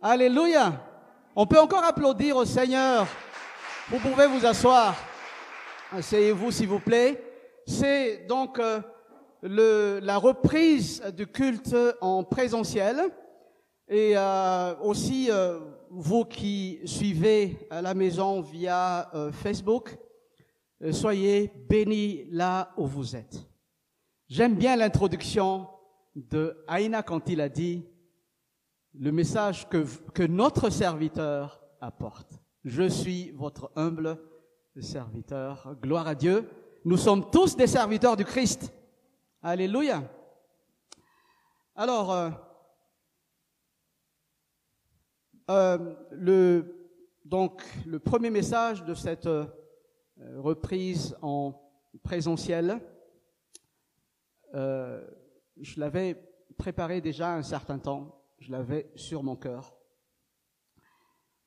Alléluia. On peut encore applaudir au Seigneur. Vous pouvez vous asseoir. Asseyez-vous, s'il vous plaît. C'est donc euh, le, la reprise du culte en présentiel. Et euh, aussi, euh, vous qui suivez à la maison via euh, Facebook, euh, soyez bénis là où vous êtes. J'aime bien l'introduction de Aïna quand il a dit le message que, notre serviteur apporte. Je suis votre humble serviteur. Gloire à Dieu. Nous sommes tous des serviteurs du Christ. Alléluia. Alors, euh, euh, le, donc, le premier message de cette euh, reprise en présentiel, je l'avais préparé déjà un certain temps, je l'avais sur mon cœur.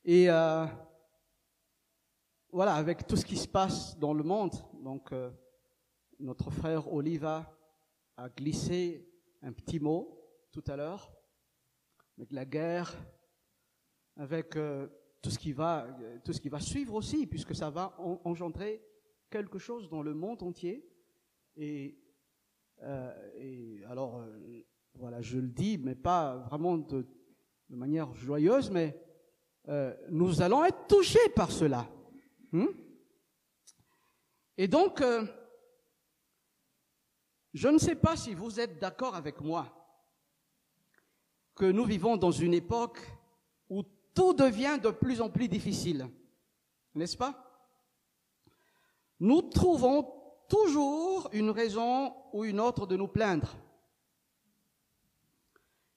Et euh, voilà, avec tout ce qui se passe dans le monde, donc euh, notre frère Oliva a glissé un petit mot tout à l'heure, avec la guerre, avec euh, tout ce qui va, euh, tout ce qui va suivre aussi, puisque ça va en- engendrer quelque chose dans le monde entier. Et, alors, voilà, je le dis, mais pas vraiment de, manière joyeuse, mais euh, nous allons être touchés par cela. Hmm? Et donc, euh, je ne sais pas si vous êtes d'accord avec moi que nous vivons dans une époque où tout devient de plus en plus difficile, n'est-ce pas? Nous trouvons toujours une raison ou une autre de nous plaindre.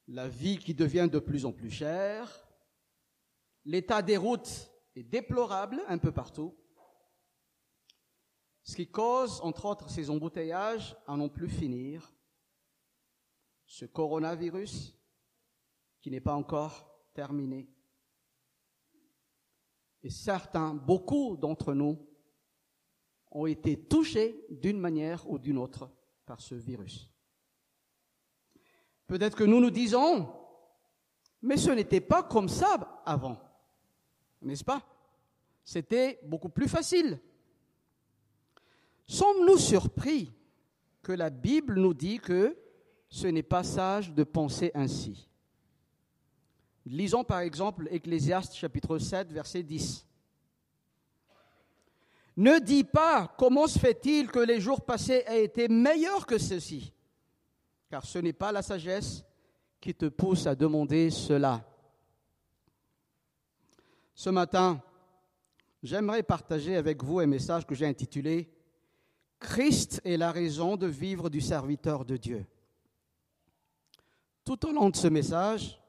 La vie qui devient de plus en plus chère, l'état des routes est déplorable un peu partout, ce qui cause, entre autres, ces embouteillages à non plus finir, ce coronavirus qui n'est pas encore terminé. Et certains, beaucoup d'entre nous, ont été touchés d'une manière ou d'une autre par ce virus. Peut-être que nous nous disons, mais ce n'était pas comme ça avant, n'est-ce pas? C'était beaucoup plus facile. Sommes-nous surpris que la Bible nous dit que ce n'est pas sage de penser ainsi? Lisons par exemple Ecclésiaste chapitre 7, verset 10. Ne dis pas comment se fait-il que les jours passés aient été meilleurs que ceux-ci, car ce n'est pas la sagesse qui te pousse à demander cela. Ce matin, j'aimerais partager avec vous un message que j'ai intitulé Christ est la raison de vivre du serviteur de Dieu. Tout au long de ce message,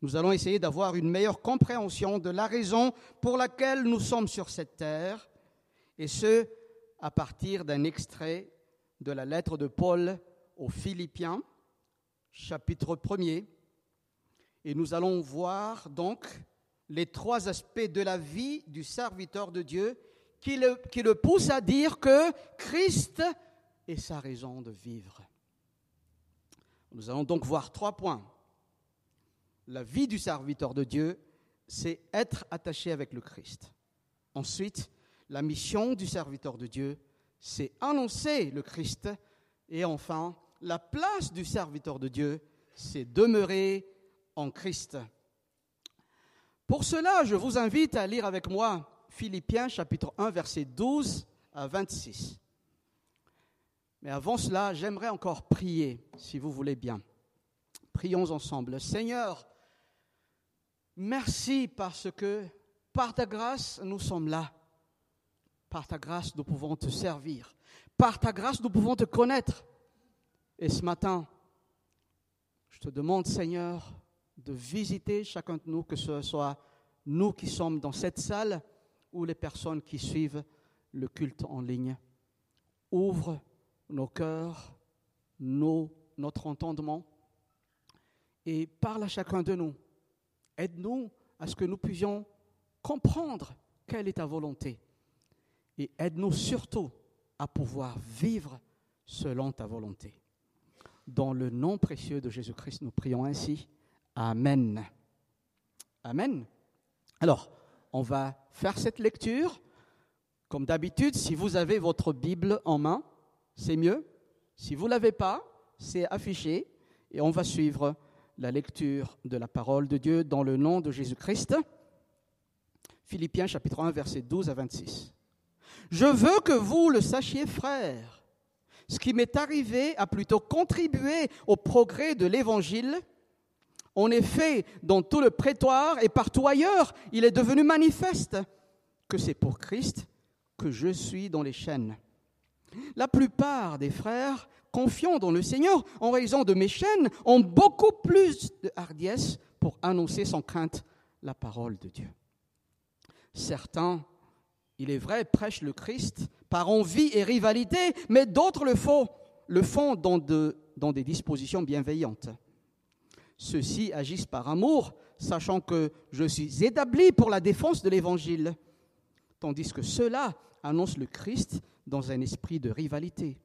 nous allons essayer d'avoir une meilleure compréhension de la raison pour laquelle nous sommes sur cette terre, et ce, à partir d'un extrait de la lettre de Paul aux Philippiens, chapitre 1er. Et nous allons voir donc les trois aspects de la vie du serviteur de Dieu qui le, qui le poussent à dire que Christ est sa raison de vivre. Nous allons donc voir trois points la vie du serviteur de Dieu, c'est être attaché avec le Christ. Ensuite, la mission du serviteur de Dieu, c'est annoncer le Christ. Et enfin, la place du serviteur de Dieu, c'est demeurer en Christ. Pour cela, je vous invite à lire avec moi Philippiens chapitre 1, verset 12 à 26. Mais avant cela, j'aimerais encore prier, si vous voulez bien. Prions ensemble. Seigneur, merci parce que par ta grâce, nous sommes là. Par ta grâce, nous pouvons te servir. Par ta grâce, nous pouvons te connaître. Et ce matin, je te demande, Seigneur, de visiter chacun de nous, que ce soit nous qui sommes dans cette salle ou les personnes qui suivent le culte en ligne. Ouvre nos cœurs, nos, notre entendement et parle à chacun de nous. Aide-nous à ce que nous puissions comprendre quelle est ta volonté. Et aide-nous surtout à pouvoir vivre selon ta volonté. Dans le nom précieux de Jésus-Christ, nous prions ainsi. Amen. Amen. Alors, on va faire cette lecture. Comme d'habitude, si vous avez votre Bible en main, c'est mieux. Si vous ne l'avez pas, c'est affiché et on va suivre la lecture de la parole de Dieu dans le nom de Jésus-Christ. Philippiens chapitre 1 versets 12 à 26. Je veux que vous le sachiez, frères. Ce qui m'est arrivé a plutôt contribué au progrès de l'Évangile. En effet, dans tout le prétoire et partout ailleurs, il est devenu manifeste que c'est pour Christ que je suis dans les chaînes. La plupart des frères, confiants dans le Seigneur, en raison de mes chaînes, ont beaucoup plus de hardiesse pour annoncer sans crainte la parole de Dieu. Certains, il est vrai, prêchent le Christ par envie et rivalité, mais d'autres le font, dans, dans des dispositions bienveillantes. Ceux-ci agissent par amour, sachant que je suis établi pour la défense de l'Évangile, tandis que ceux-là annoncent le Christ dans un esprit de rivalité.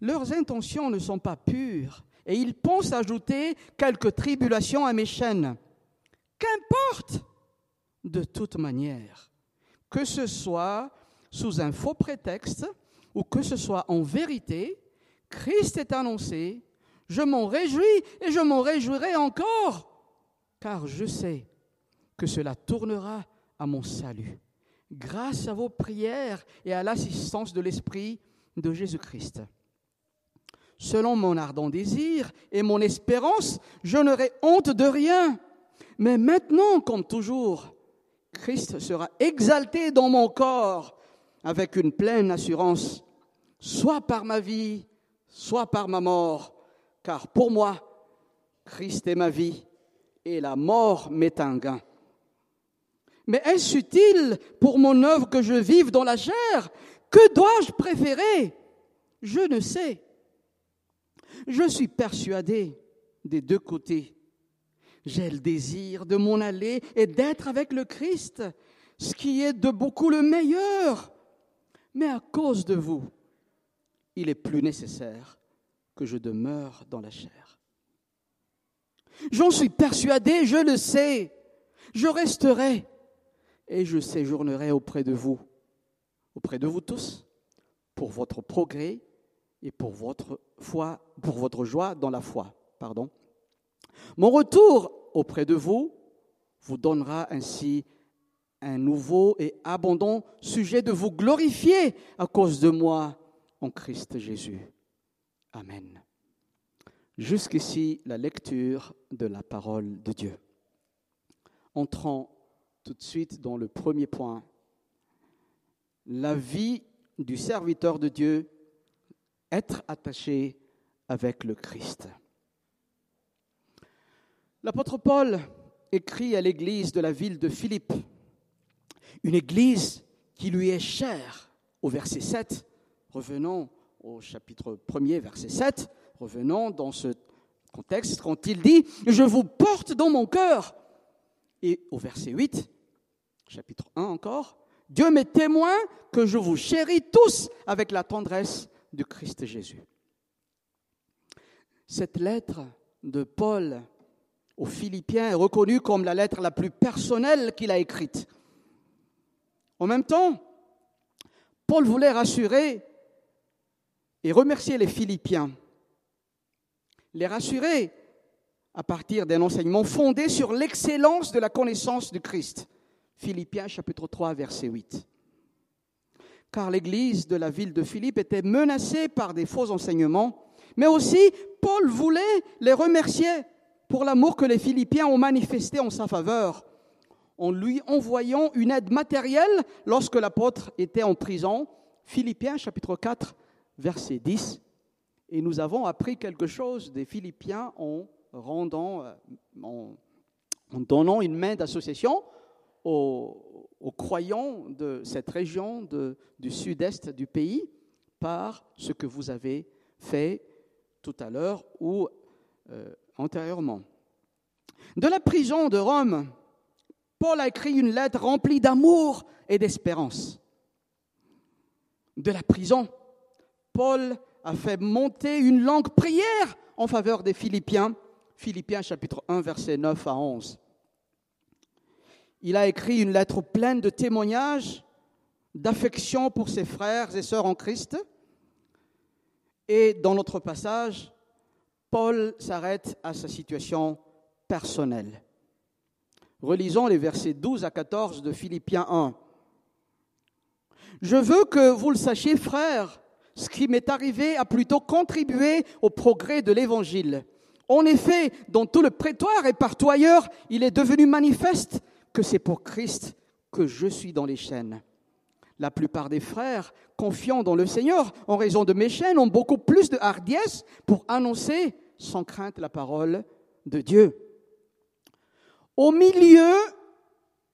Leurs intentions ne sont pas pures et ils pensent ajouter quelques tribulations à mes chaînes. Qu'importe De toute manière, que ce soit sous un faux prétexte ou que ce soit en vérité, Christ est annoncé, je m'en réjouis et je m'en réjouirai encore, car je sais que cela tournera à mon salut grâce à vos prières et à l'assistance de l'Esprit de Jésus-Christ. Selon mon ardent désir et mon espérance, je n'aurai honte de rien. Mais maintenant, comme toujours, Christ sera exalté dans mon corps avec une pleine assurance, soit par ma vie, soit par ma mort, car pour moi, Christ est ma vie et la mort m'est un gain. Mais est-ce utile pour mon œuvre que je vive dans la chair? Que dois-je préférer? Je ne sais. Je suis persuadé des deux côtés. J'ai le désir de m'en aller et d'être avec le Christ, ce qui est de beaucoup le meilleur. Mais à cause de vous, il est plus nécessaire que je demeure dans la chair. J'en suis persuadé, je le sais. Je resterai et je séjournerai auprès de vous, auprès de vous tous, pour votre progrès et pour votre foi, pour votre joie dans la foi. Pardon. Mon retour auprès de vous vous donnera ainsi un nouveau et abondant sujet de vous glorifier à cause de moi en Christ Jésus. Amen. Jusqu'ici la lecture de la parole de Dieu. Entrons tout de suite dans le premier point. La vie du serviteur de Dieu, être attaché avec le Christ. L'apôtre Paul écrit à l'église de la ville de Philippe, une église qui lui est chère, au verset 7. Revenons au chapitre 1er, verset 7. Revenons dans ce contexte quand il dit, je vous porte dans mon cœur. Et au verset 8, chapitre 1 encore, Dieu m'est témoin que je vous chéris tous avec la tendresse du Christ Jésus. Cette lettre de Paul aux Philippiens est reconnue comme la lettre la plus personnelle qu'il a écrite. En même temps, Paul voulait rassurer et remercier les Philippiens, les rassurer à partir d'un enseignement fondé sur l'excellence de la connaissance du Christ. Philippiens chapitre 3 verset 8. Car l'église de la ville de Philippe était menacée par des faux enseignements, mais aussi Paul voulait les remercier pour l'amour que les Philippiens ont manifesté en sa faveur, en lui envoyant une aide matérielle lorsque l'apôtre était en prison. Philippiens chapitre 4 verset 10. Et nous avons appris quelque chose des Philippiens en euh, donnant une main d'association aux, croyants de cette région du sud-est du pays par ce que vous avez fait tout à l'heure ou antérieurement. De la prison de Rome, Paul a écrit une lettre remplie d'amour et d'espérance. De la prison, Paul a fait monter une longue prière en faveur des Philippiens, Philippiens chapitre 1 verset 9 à 11. il a écrit une lettre pleine de témoignages, d'affection pour ses frères et sœurs en Christ. Et dans notre passage, Paul s'arrête à sa situation personnelle. Relisons les versets 12 à 14 de Philippiens 1. Je veux que vous le sachiez, frères, ce qui m'est arrivé a plutôt contribué au progrès de l'Évangile. En effet, dans tout le prétoire et partout ailleurs, il est devenu manifeste que c'est pour Christ que je suis dans les chaînes. La plupart des frères, confiants dans le Seigneur, en raison de mes chaînes, ont beaucoup plus de hardiesse pour annoncer sans crainte la parole de Dieu. Au milieu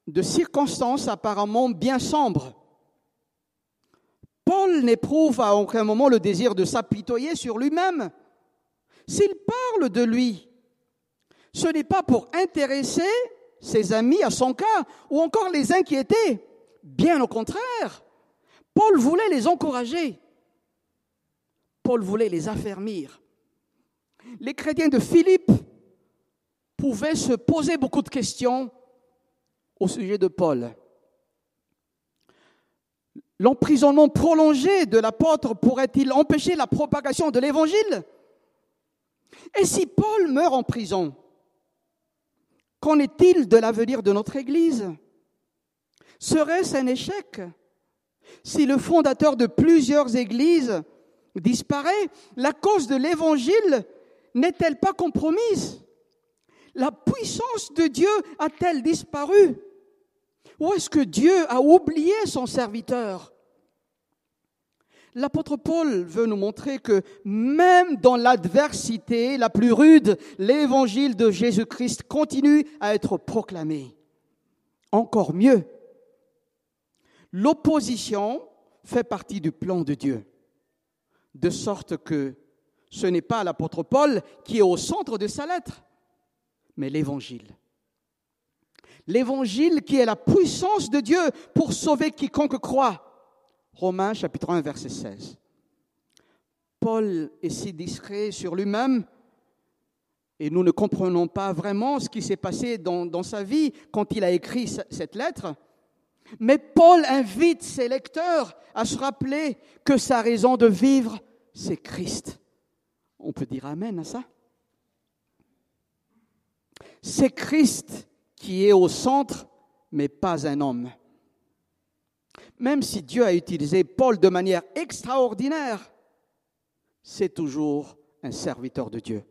de circonstances apparemment bien sombres, Paul n'éprouve à aucun moment le désir de s'apitoyer sur lui-même. S'il parle de lui, ce n'est pas pour intéresser ses amis à son cas ou encore les inquiéter. Bien au contraire, Paul voulait les encourager. Paul voulait les affermir. Les chrétiens de Philippe pouvaient se poser beaucoup de questions au sujet de Paul. L'emprisonnement prolongé de l'apôtre pourrait-il empêcher la propagation de l'évangile? Et si Paul meurt en prison, qu'en est-il de l'avenir de notre Église? Serait-ce un échec Si le fondateur de plusieurs églises disparaît, la cause de l'Évangile n'est-elle pas compromise La puissance de Dieu a-t-elle disparu Ou est-ce que Dieu a oublié son serviteur L'apôtre Paul veut nous montrer que même dans l'adversité la plus rude, l'évangile de Jésus-Christ continue à être proclamé. Encore mieux, l'opposition fait partie du plan de Dieu, de sorte que ce n'est pas l'apôtre Paul qui est au centre de sa lettre, mais l'évangile. L'évangile qui est la puissance de Dieu pour sauver quiconque croit. Romains chapitre 1 verset 16. Paul est si discret sur lui-même et nous ne comprenons pas vraiment ce qui s'est passé dans, dans, sa vie quand il a écrit cette lettre. Mais Paul invite ses lecteurs à se rappeler que sa raison de vivre, c'est Christ. On peut dire Amen à ça. C'est Christ qui est au centre, mais pas un homme. Même si Dieu a utilisé Paul de manière extraordinaire, c'est toujours un serviteur de Dieu.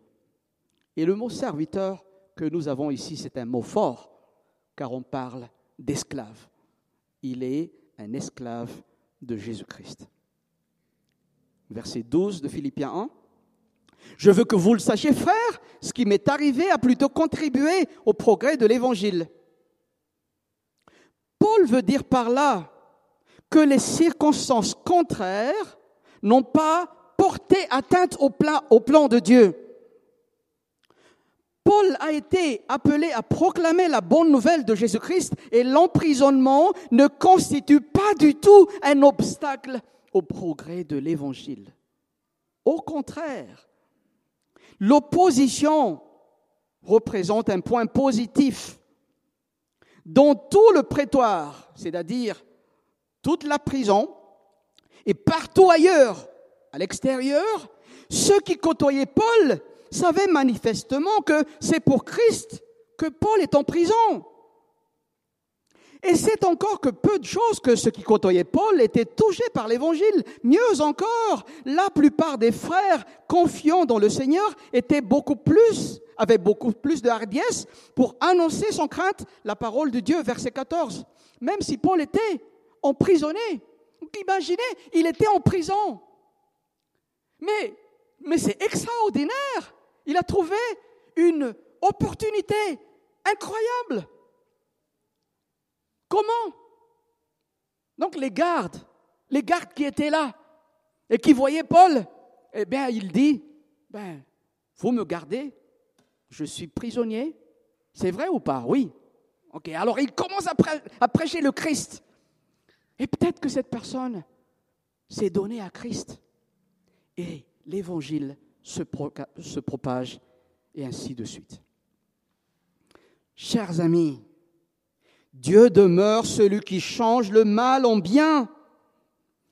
Et le mot serviteur que nous avons ici, c'est un mot fort, car on parle d'esclave. Il est un esclave de Jésus-Christ. Verset 12 de Philippiens 1. Je veux que vous le sachiez, frère, ce qui m'est arrivé a plutôt contribué au progrès de l'Évangile. Paul veut dire par là que les circonstances contraires n'ont pas porté atteinte au plan, au plan de Dieu. Paul a été appelé à proclamer la bonne nouvelle de Jésus-Christ et l'emprisonnement ne constitue pas du tout un obstacle au progrès de l'Évangile. Au contraire, L'opposition représente un point positif. Dans tout le prétoire, c'est-à-dire toute la prison, et partout ailleurs, à l'extérieur, ceux qui côtoyaient Paul savaient manifestement que c'est pour Christ que Paul est en prison. Et c'est encore que peu de choses que ceux qui côtoyaient Paul étaient touchés par l'évangile. Mieux encore, la plupart des frères confiants dans le Seigneur étaient beaucoup plus, avaient beaucoup plus de hardiesse pour annoncer sans crainte la parole de Dieu, verset 14. Même si Paul était emprisonné. Imaginez, il était en prison. Mais, mais c'est extraordinaire. Il a trouvé une opportunité incroyable Comment? Donc les gardes, les gardes qui étaient là et qui voyaient Paul, eh bien, il dit, ben, vous me gardez, je suis prisonnier. C'est vrai ou pas? Oui. Ok, alors il commence à, prêcher le Christ. Et peut-être que cette personne s'est donnée à Christ. Et l'évangile se, se propage et ainsi de suite. Chers amis, Dieu demeure celui qui change le mal en bien.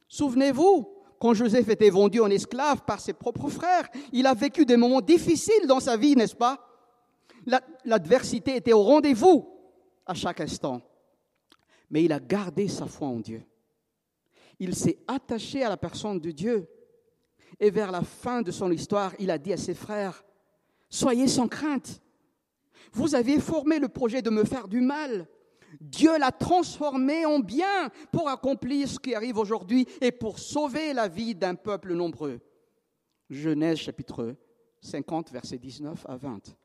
Souvenez-vous, quand Joseph était vendu en esclave par ses propres frères, il a vécu des moments difficiles dans sa vie, n'est-ce pas? L'adversité était au rendez-vous à chaque instant. Mais il a gardé sa foi en Dieu. Il s'est attaché à la personne de Dieu. Et vers la fin de son histoire, il a dit à ses frères, Soyez sans crainte. Vous aviez formé le projet de me faire du mal. Dieu l'a transformé en bien pour accomplir ce qui arrive aujourd'hui et pour sauver la vie d'un peuple nombreux. Genèse chapitre 50, versets 19 à 20.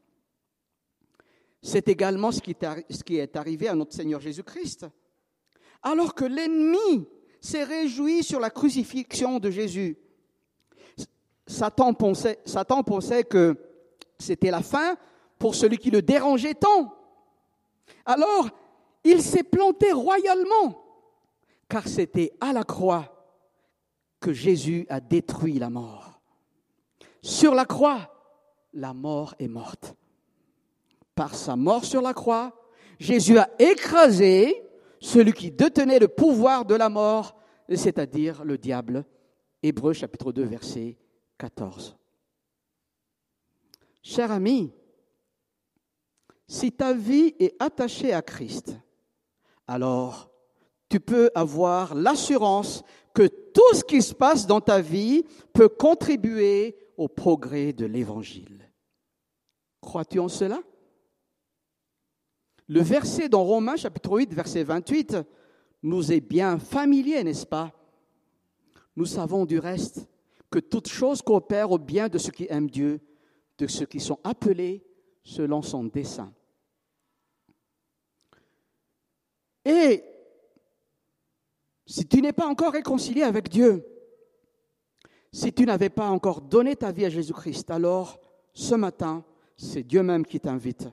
C'est également ce qui est arrivé à notre Seigneur Jésus-Christ. Alors que l'ennemi s'est réjoui sur la crucifixion de Jésus, Satan pensait, Satan pensait que c'était la fin pour celui qui le dérangeait tant. Alors, il s'est planté royalement, car c'était à la croix que Jésus a détruit la mort. Sur la croix, la mort est morte. Par sa mort sur la croix, Jésus a écrasé celui qui détenait le pouvoir de la mort, c'est-à-dire le diable. Hébreu chapitre 2, verset 14. Cher ami, si ta vie est attachée à Christ, alors tu peux avoir l'assurance que tout ce qui se passe dans ta vie peut contribuer au progrès de l'Évangile. Crois-tu en cela? Le verset dans Romains chapitre 8, verset 28, nous est bien familier, n'est-ce pas? Nous savons du reste que toute chose coopère au bien de ceux qui aiment Dieu, de ceux qui sont appelés selon son dessein. Et si tu n'es pas encore réconcilié avec Dieu, si tu n'avais pas encore donné ta vie à Jésus-Christ, alors ce matin, c'est Dieu même qui t'invite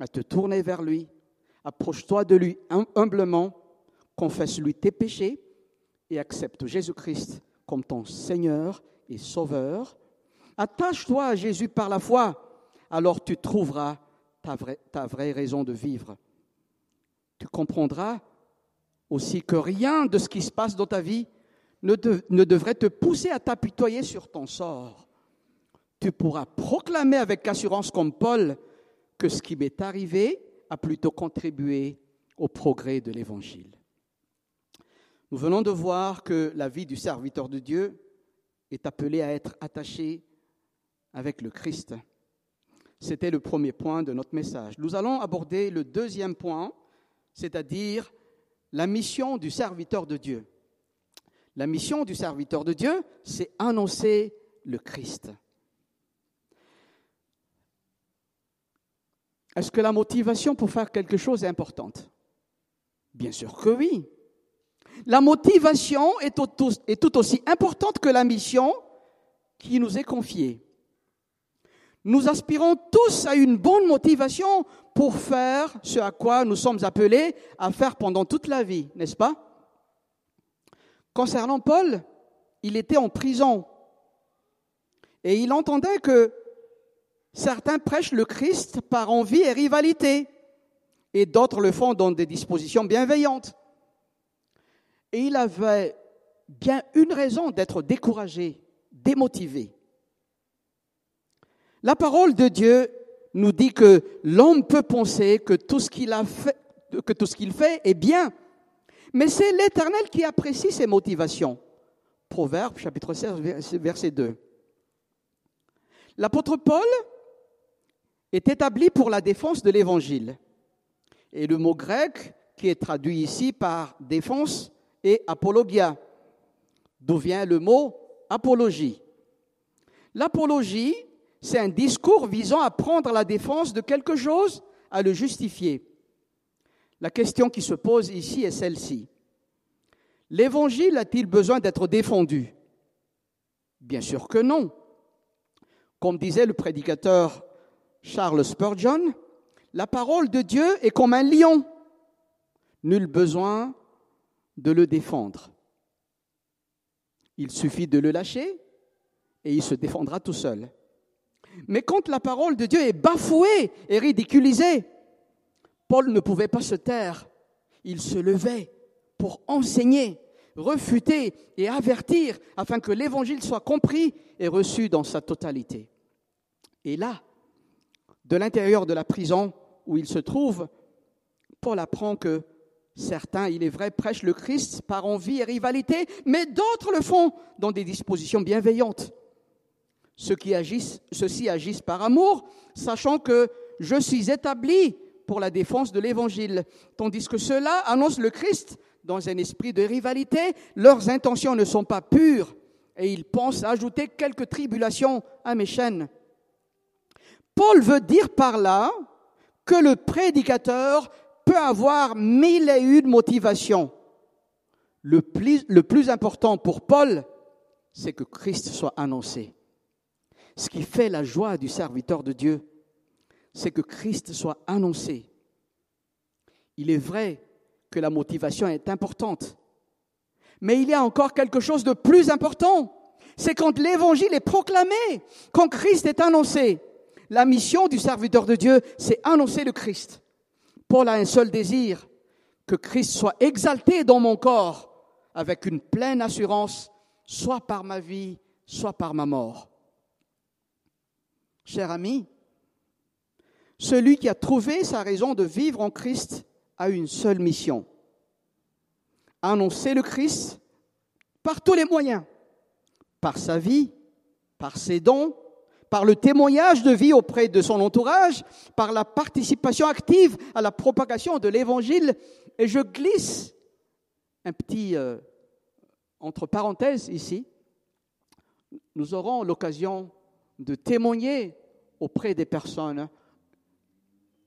à te tourner vers lui. Approche-toi de lui hum-, humblement, confesse-lui tes péchés et accepte Jésus-Christ comme ton Seigneur et Sauveur. Attache-toi à Jésus par la foi, alors tu trouveras ta vraie, ta vraie raison de vivre tu comprendras aussi que rien de ce qui se passe dans ta vie ne, devrait te pousser à t'apitoyer sur ton sort. Tu pourras proclamer avec assurance comme Paul que ce qui m'est arrivé a plutôt contribué au progrès de l'Évangile. Nous venons de voir que la vie du serviteur de Dieu est appelée à être attachée avec le Christ. C'était le premier point de notre message. Nous allons aborder le deuxième point c'est-à-dire la mission du serviteur de Dieu. La mission du serviteur de Dieu, c'est annoncer le Christ. Est-ce que la motivation pour faire quelque chose est importante? Bien sûr que oui. La motivation est tout, aussi importante que la mission qui nous est confiée. Nous aspirons tous à une bonne motivation pour faire ce à quoi nous sommes appelés à faire pendant toute la vie, n'est-ce pas? Concernant Paul, il était en prison et il entendait que certains prêchent le Christ par envie et rivalité et d'autres le font dans des dispositions bienveillantes. Et il avait bien une raison d'être découragé, démotivé. La parole de Dieu nous dit que l'homme peut penser que tout ce qu'il a fait, que tout ce qu'il fait est bien. Mais c'est l'Éternel qui apprécie ses motivations. Proverbe chapitre 16 verset 2. L'apôtre Paul est établi pour la défense de l'évangile. Et le mot grec qui est traduit ici par défense est apologia, d'où vient le mot apologie. L'apologie c'est un discours visant à prendre la défense de quelque chose, à le justifier. La question qui se pose ici est celle-ci. L'Évangile a-t-il besoin d'être défendu? Bien sûr que non. Comme disait le prédicateur Charles Spurgeon, la parole de Dieu est comme un lion. Nul besoin de le défendre. Il suffit de le lâcher et il se défendra tout seul. Mais quand la parole de Dieu est bafouée et ridiculisée, Paul ne pouvait pas se taire il se levait pour enseigner, refuter et avertir afin que l'évangile soit compris et reçu dans sa totalité. Et là, de l'intérieur de la prison où il se trouve, Paul apprend que certains, il est vrai, prêchent le Christ par envie et rivalité, mais d'autres le font dans des dispositions bienveillantes. Ceux qui agissent, ceux-ci agissent par amour, sachant que je suis établi pour la défense de l'Évangile, tandis que ceux-là annoncent le Christ dans un esprit de rivalité, leurs intentions ne sont pas pures et ils pensent ajouter quelques tribulations à mes chaînes. Paul veut dire par là que le prédicateur peut avoir mille et une motivations. Le plus, le plus important pour Paul, c'est que Christ soit annoncé. Ce qui fait la joie du serviteur de Dieu, c'est que Christ soit annoncé. Il est vrai que la motivation est importante, mais il y a encore quelque chose de plus important. C'est quand l'évangile est proclamé, quand Christ est annoncé. La mission du serviteur de Dieu, c'est annoncer le Christ. Paul a un seul désir, que Christ soit exalté dans mon corps avec une pleine assurance, soit par ma vie, soit par ma mort. Cher ami, celui qui a trouvé sa raison de vivre en Christ a une seule mission. Annoncer le Christ par tous les moyens, par sa vie, par ses dons, par le témoignage de vie auprès de son entourage, par la participation active à la propagation de l'Évangile. Et je glisse un petit euh, entre parenthèses ici. Nous aurons l'occasion de témoigner auprès des personnes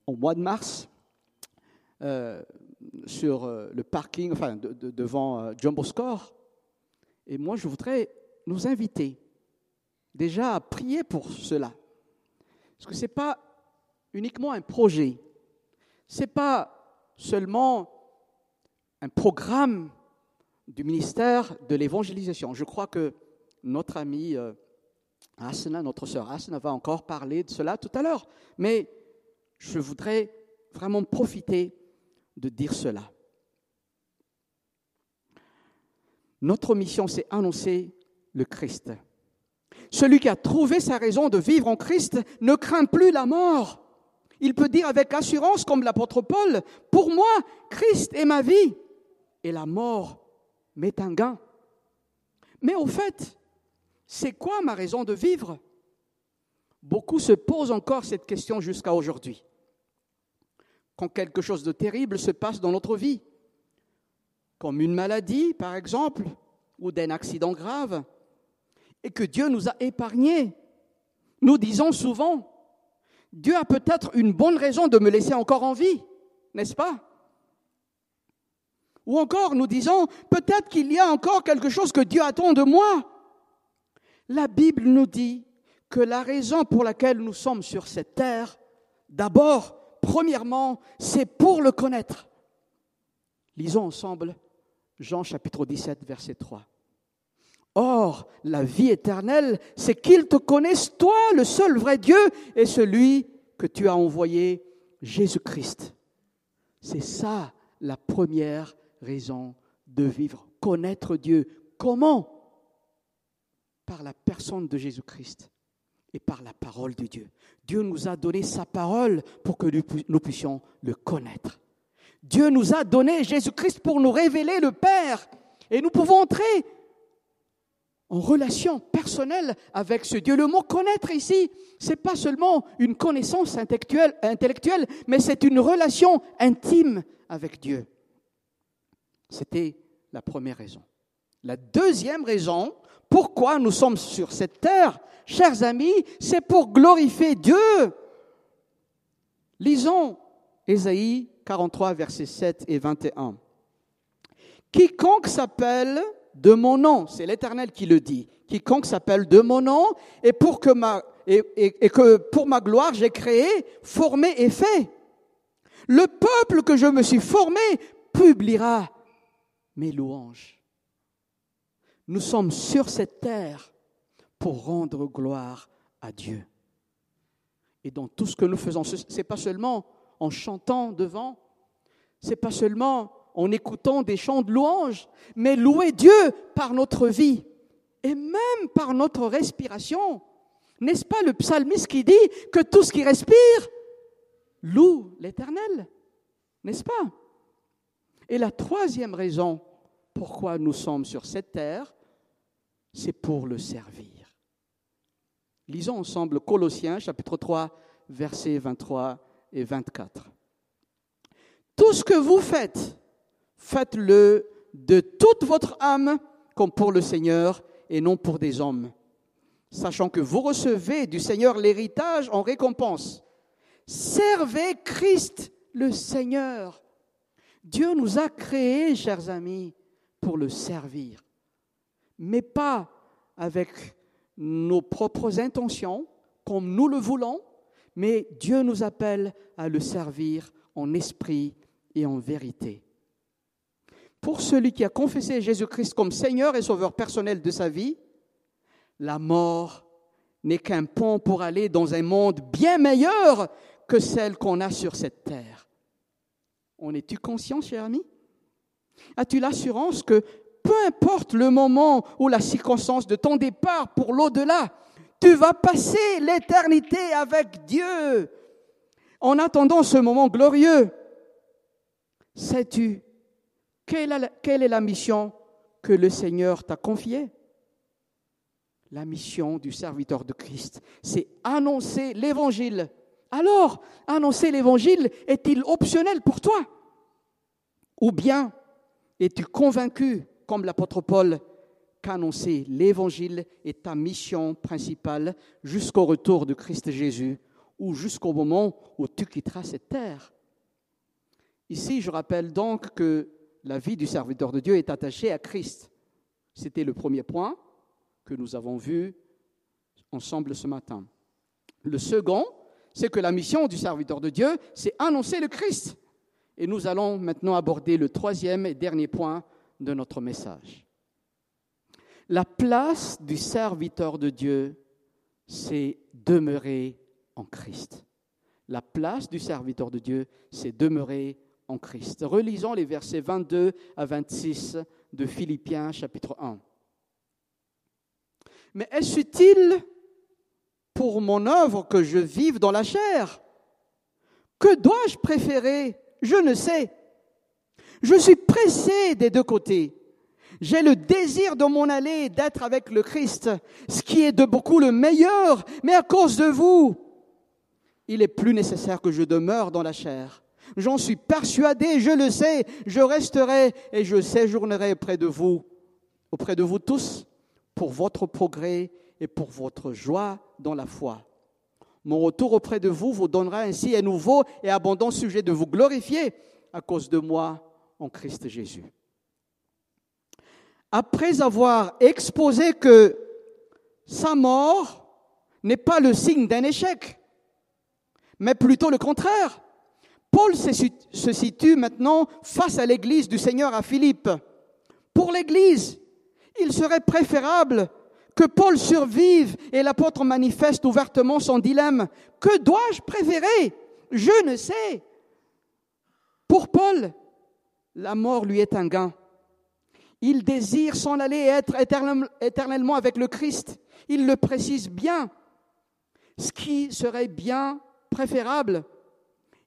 au mois de mars euh, sur euh, le parking, enfin devant euh, Jumbo Score. Et moi, je voudrais nous inviter déjà à prier pour cela. Parce que ce n'est pas uniquement un projet, ce n'est pas seulement un programme du ministère de l'évangélisation. Je crois que notre ami Asna, notre sœur Asna, va encore parler de cela tout à l'heure. Mais je voudrais vraiment profiter de dire cela. Notre mission, c'est annoncer le Christ. Celui qui a trouvé sa raison de vivre en Christ ne craint plus la mort. Il peut dire avec assurance, comme l'apôtre Paul, Pour moi, Christ est ma vie, et la mort m'est un gain. Mais au fait, c'est quoi ma raison de vivre? Beaucoup se posent encore cette question jusqu'à aujourd'hui. Quand quelque chose de terrible se passe dans notre vie, comme une maladie par exemple, ou d'un accident grave, et que Dieu nous a épargnés, nous disons souvent, Dieu a peut-être une bonne raison de me laisser encore en vie, n'est-ce pas? Ou encore nous disons, peut-être qu'il y a encore quelque chose que Dieu attend de moi. La Bible nous dit que la raison pour laquelle nous sommes sur cette terre, d'abord, premièrement, c'est pour le connaître. Lisons ensemble Jean chapitre 17, verset 3. Or, la vie éternelle, c'est qu'ils te connaissent, toi, le seul vrai Dieu, et celui que tu as envoyé, Jésus-Christ. C'est ça la première raison de vivre, connaître Dieu. Comment? Par la personne de Jésus-Christ et par la parole de Dieu. Dieu nous a donné sa parole pour que nous puissions le connaître. Dieu nous a donné Jésus-Christ pour nous révéler le Père. Et nous pouvons entrer en relation personnelle avec ce Dieu. Le mot connaître ici, c'est pas seulement une connaissance intellectuelle, intellectuelle mais c'est une relation intime avec Dieu. C'était la première raison. La deuxième raison, pourquoi nous sommes sur cette terre, chers amis, c'est pour glorifier Dieu. Lisons Ésaïe 43, versets 7 et 21. Quiconque s'appelle de mon nom, c'est l'Éternel qui le dit, quiconque s'appelle de mon nom, et pour que ma, et, et que pour ma gloire j'ai créé, formé et fait. Le peuple que je me suis formé publiera mes louanges. Nous sommes sur cette terre pour rendre gloire à Dieu. Et dans tout ce que nous faisons, ce n'est pas seulement en chantant devant, c'est pas seulement en écoutant des chants de louange, mais louer Dieu par notre vie et même par notre respiration. N'est-ce pas le psalmiste qui dit que tout ce qui respire loue l'Éternel? N'est-ce pas? Et la troisième raison pourquoi nous sommes sur cette terre, c'est pour le servir. Lisons ensemble Colossiens chapitre 3 versets 23 et 24. Tout ce que vous faites, faites-le de toute votre âme comme pour le Seigneur et non pour des hommes, sachant que vous recevez du Seigneur l'héritage en récompense. Servez Christ le Seigneur. Dieu nous a créés, chers amis, pour le servir, mais pas avec nos propres intentions, comme nous le voulons, mais Dieu nous appelle à le servir en esprit et en vérité. Pour celui qui a confessé Jésus-Christ comme Seigneur et Sauveur personnel de sa vie, la mort n'est qu'un pont pour aller dans un monde bien meilleur que celle qu'on a sur cette terre. En es-tu conscient, cher ami? As-tu l'assurance que peu importe le moment ou la circonstance de ton départ pour l'au-delà, tu vas passer l'éternité avec Dieu? En attendant ce moment glorieux, sais-tu quelle est la mission que le Seigneur t'a confiée? La mission du serviteur de Christ, c'est annoncer l'Évangile. Alors, annoncer l'Évangile est-il optionnel pour toi? Ou bien es-tu convaincu, comme l'apôtre Paul, qu'annoncer l'Évangile est ta mission principale jusqu'au retour de Christ Jésus ou jusqu'au moment où tu quitteras cette terre? Ici, je rappelle donc que la vie du serviteur de Dieu est attachée à Christ. C'était le premier point que nous avons vu ensemble ce matin. Le second, c'est que la mission du serviteur de Dieu, c'est annoncer le Christ. Et nous allons maintenant aborder le troisième et dernier point de notre message. La place du serviteur de Dieu, c'est demeurer en Christ. La place du serviteur de Dieu, c'est demeurer en Christ. Relisons les versets 22 à 26 de Philippiens chapitre 1. Mais est-ce utile pour mon œuvre que je vive dans la chair? Que dois-je préférer Je ne sais. Je suis pressé des deux côtés. J'ai le désir de m'en aller, d'être avec le Christ, ce qui est de beaucoup le meilleur, mais à cause de vous, il est plus nécessaire que je demeure dans la chair. J'en suis persuadé, je le sais, je resterai et je séjournerai auprès de vous, auprès de vous tous, pour votre progrès et pour votre joie dans la foi. Mon retour auprès de vous vous donnera ainsi un nouveau et abondant sujet de vous glorifier à cause de moi en Christ Jésus après avoir exposé que sa mort n'est pas le signe d'un échec, mais plutôt le contraire. Paul se situe maintenant face à l'église du Seigneur à Philippe. Pour l'église, il serait préférable que Paul survive et l'apôtre manifeste ouvertement son dilemme. Que dois-je préférer? Je ne sais. Pour Paul, la mort lui est un gain. Il désire s'en aller et être éternellement avec le Christ. Il le précise bien. Ce qui serait bien préférable.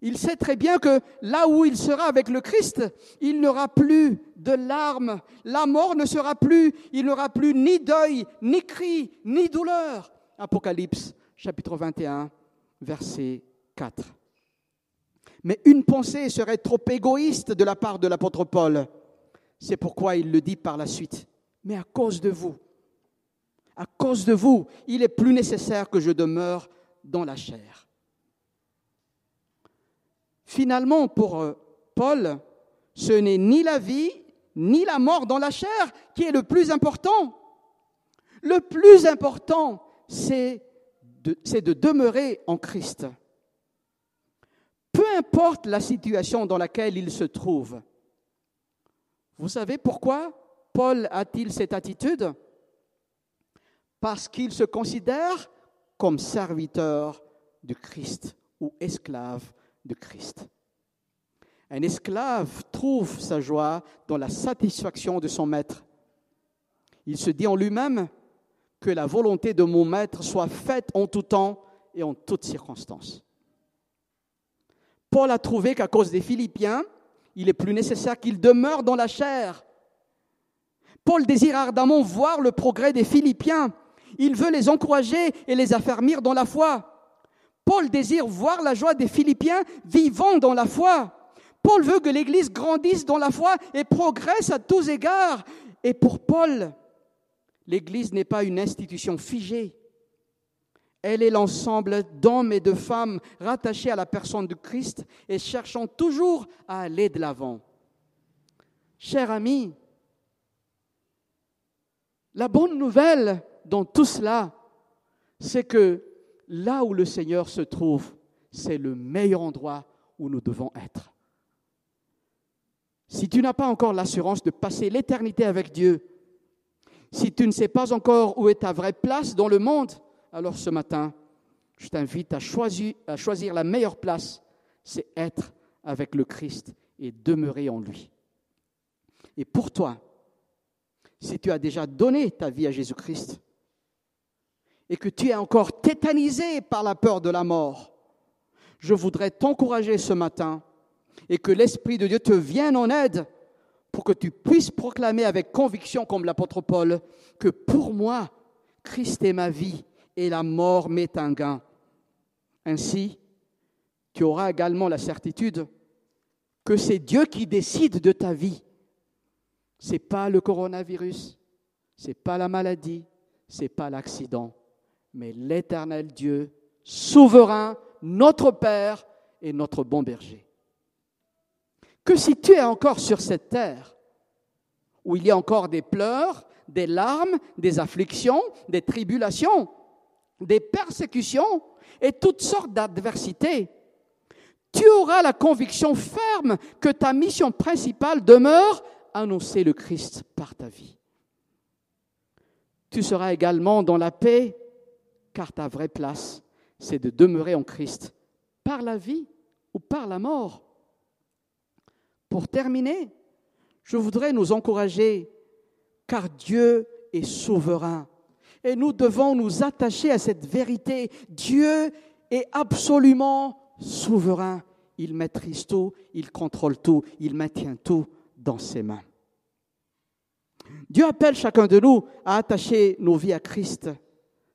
Il sait très bien que là où il sera avec le Christ, il n'aura plus de larmes. La mort ne sera plus. Il n'aura plus ni deuil, ni cri, ni douleur. Apocalypse chapitre 21, verset 4. Mais une pensée serait trop égoïste de la part de l'apôtre Paul. C'est pourquoi il le dit par la suite. Mais à cause de vous, à cause de vous, il est plus nécessaire que je demeure dans la chair. Finalement, pour euh, Paul, ce n'est ni la vie, ni la mort dans la chair qui est le plus important. Le plus important, c'est de, de, demeurer en Christ. Peu importe la situation dans laquelle il se trouve, vous savez pourquoi Paul a-t-il cette attitude? Parce qu'il se considère comme serviteur de Christ ou esclave Un esclave trouve sa joie dans la satisfaction de son maître. Il se dit en lui-même que la volonté de mon maître soit faite en tout temps et en toutes circonstances. Paul a trouvé qu'à cause des Philippiens, il est plus nécessaire qu'il demeure dans la chair. Paul désire ardemment voir le progrès des Philippiens. Il veut les encourager et les affermir dans la foi. Paul désire voir la joie des Philippiens vivant dans la foi. Paul veut que l'Église grandisse dans la foi et progresse à tous égards. Et pour Paul, l'Église n'est pas une institution figée. Elle est l'ensemble d'hommes et de femmes rattachés à la personne de Christ et cherchant toujours à aller de l'avant. Chers amis, la bonne nouvelle dans tout cela, c'est que là où le Seigneur se trouve, c'est le meilleur endroit où nous devons être. Si tu n'as pas encore l'assurance de passer l'éternité avec Dieu, si tu ne sais pas encore où est ta vraie place dans le monde, alors ce matin, je t'invite à choisir, la meilleure place, c'est être avec le Christ et demeurer en lui. Et pour toi, si tu as déjà donné ta vie à Jésus-Christ et que tu es encore tétanisé par la peur de la mort, je voudrais t'encourager ce matin et que l'Esprit de Dieu te vienne en aide pour que tu puisses proclamer avec conviction, comme l'apôtre Paul, que pour moi, Christ est ma vie et la mort m'est un gain. Ainsi, tu auras également la certitude que c'est Dieu qui décide de ta vie. Ce n'est pas le coronavirus, ce n'est pas la maladie, ce n'est pas l'accident, mais l'éternel Dieu, souverain, notre Père et notre bon berger. Que si tu es encore sur cette terre, où il y a encore des pleurs, des larmes, des afflictions, des tribulations, des persécutions et toutes sortes d'adversités, tu auras la conviction ferme que ta mission principale demeure annoncer le Christ par ta vie. Tu seras également dans la paix, car ta vraie place, c'est de demeurer en Christ par la vie ou par la mort. Pour terminer, je voudrais nous encourager, car Dieu est souverain. Et nous devons nous attacher à cette vérité. Dieu est absolument souverain. Il maîtrise tout, il contrôle tout, il maintient tout dans ses mains. Dieu appelle chacun de nous à attacher nos vies à Christ.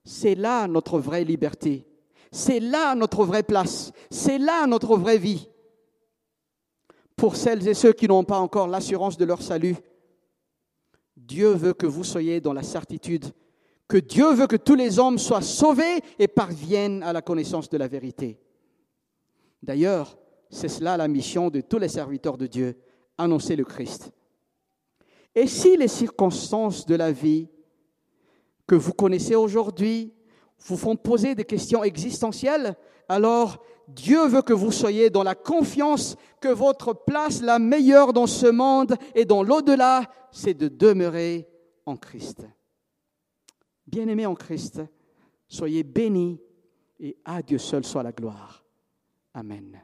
C'est là notre vraie liberté. C'est là notre vraie place. C'est là notre vraie vie. Pour celles et ceux qui n'ont pas encore l'assurance de leur salut, Dieu veut que vous soyez dans la certitude que Dieu veut que tous les hommes soient sauvés et parviennent à la connaissance de la vérité. D'ailleurs, c'est cela la mission de tous les serviteurs de Dieu, annoncer le Christ. Et si les circonstances de la vie que vous connaissez aujourd'hui vous font poser des questions existentielles, alors Dieu veut que vous soyez dans la confiance que votre place la meilleure dans ce monde et dans l'au-delà, c'est de demeurer en Christ. Bien-aimés en Christ, soyez bénis et à Dieu seul soit la gloire. Amen.